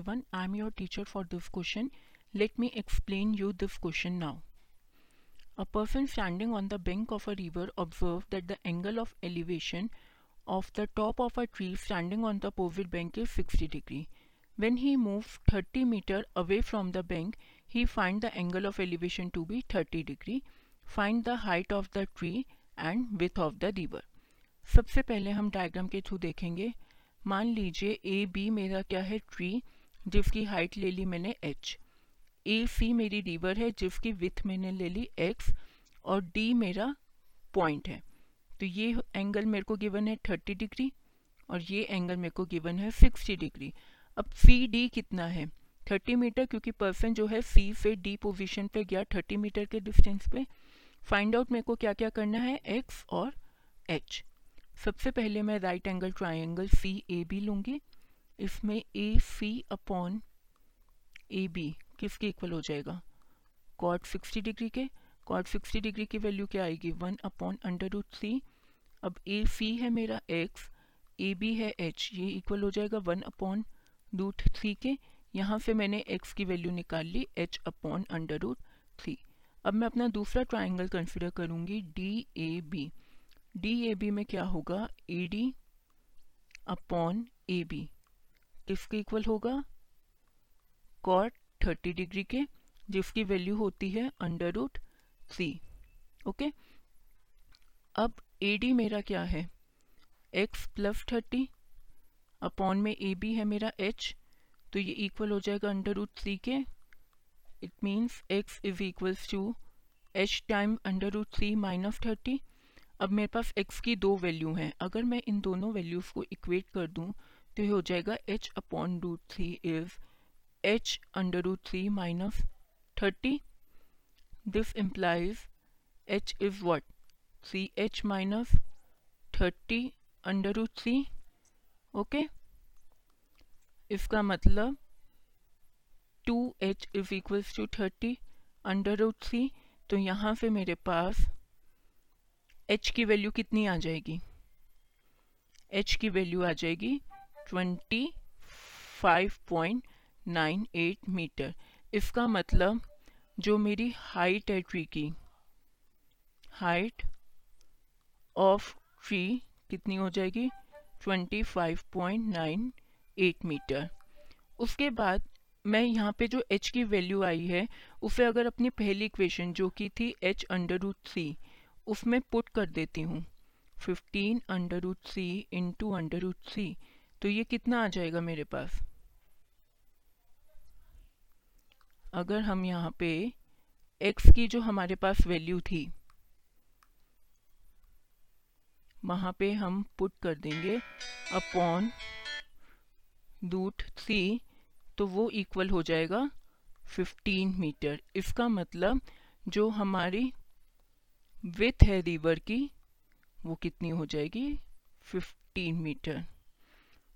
everyone, I am your teacher for this question. Let me explain you this question now. A person standing on the bank of a river observed that the angle of elevation of the top of a tree standing on the opposite bank is 60 degree. When he moves 30 meter away from the bank, he find the angle of elevation to be 30 degree. Find the height of the tree and width of the river. सबसे पहले हम diagram के through देखेंगे मान लीजिए A B मेरा क्या है ट्री जिसकी हाइट ले ली मैंने एच ए सी मेरी रिवर है जिसकी विथ मैंने ले ली एक्स और डी मेरा पॉइंट है. तो ये एंगल मेरे को गिवन है थर्टी डिग्री और ये एंगल मेरे को गिवन है सिक्सटी डिग्री अब सी डी कितना है? थर्टी मीटर क्योंकि पर्सन जो है सी से डी पोजीशन पे गया थर्टी मीटर के डिस्टेंस पे. फाइंड आउट मेरे को क्या क्या करना है? एक्स और एच सबसे पहले मैं right angle triangle C A B लूँगी. इसमें A C upon A B किसके इक्वल हो जाएगा? कॉट सिक्सटी डिग्री के कॉट सिक्सटी डिग्री की वैल्यू क्या आएगी? One upon under root C अब ए सी है मेरा एक्स ए बी है एच ये इक्वल हो जाएगा वन अपॉन रूट थ्री के। यहाँ से मैंने एक्स की वैल्यू निकाल ली h upon under root three अब मैं अपना दूसरा ट्राइंगल कंसिडर करूँगी D A B D A B में क्या होगा? A D upon A B किसके इक्वल होगा। कॉट थर्टी डिग्री के जिसकी वैल्यू होती है अंडर रूट सी ओके अब ए डी मेरा क्या है? एक्स प्लस थर्टी अपॉन में ए बी है मेरा एच तो ये इक्वल हो जाएगा अंडर रूट सी के। It means x is equals to h time under root C minus thirty अब मेरे पास एक्स की दो वैल्यू हैं। अगर मैं इन दोनों वैल्यूज़ को इक्वेट कर दूँ तो ये हो जाएगा h upon root three is h under root three minus thirty this implies h is what C h minus thirty under root three okay इसका मतलब two h is equals to thirty under root three तो यहाँ से मेरे पास H की value कितनी आ जाएगी? H की वैल्यू आ जाएगी twenty five point nine eight meter इसका मतलब जो मेरी हाइट है ट्री की हाइट ऑफ़ ट्री कितनी हो जाएगी? Twenty five point nine eight meter उसके बाद मैं यहाँ पे जो h की वैल्यू आई है, उसे अगर अपनी पहली इक्वेशन जो कि थी h अंडर रूट सी उसमें पुट कर देती हूँ। Fifteen under root C into under root C तो ये कितना आ जाएगा मेरे पास? अगर हम यहाँ पे x की जो हमारे पास वैल्यू थी, वहाँ पे हम पुट कर देंगे अपॉन दूट सी तो वो इक्वल हो जाएगा 15 मीटर इसका मतलब जो हमारी विथ है रिवर की, वो कितनी हो जाएगी? 15 meter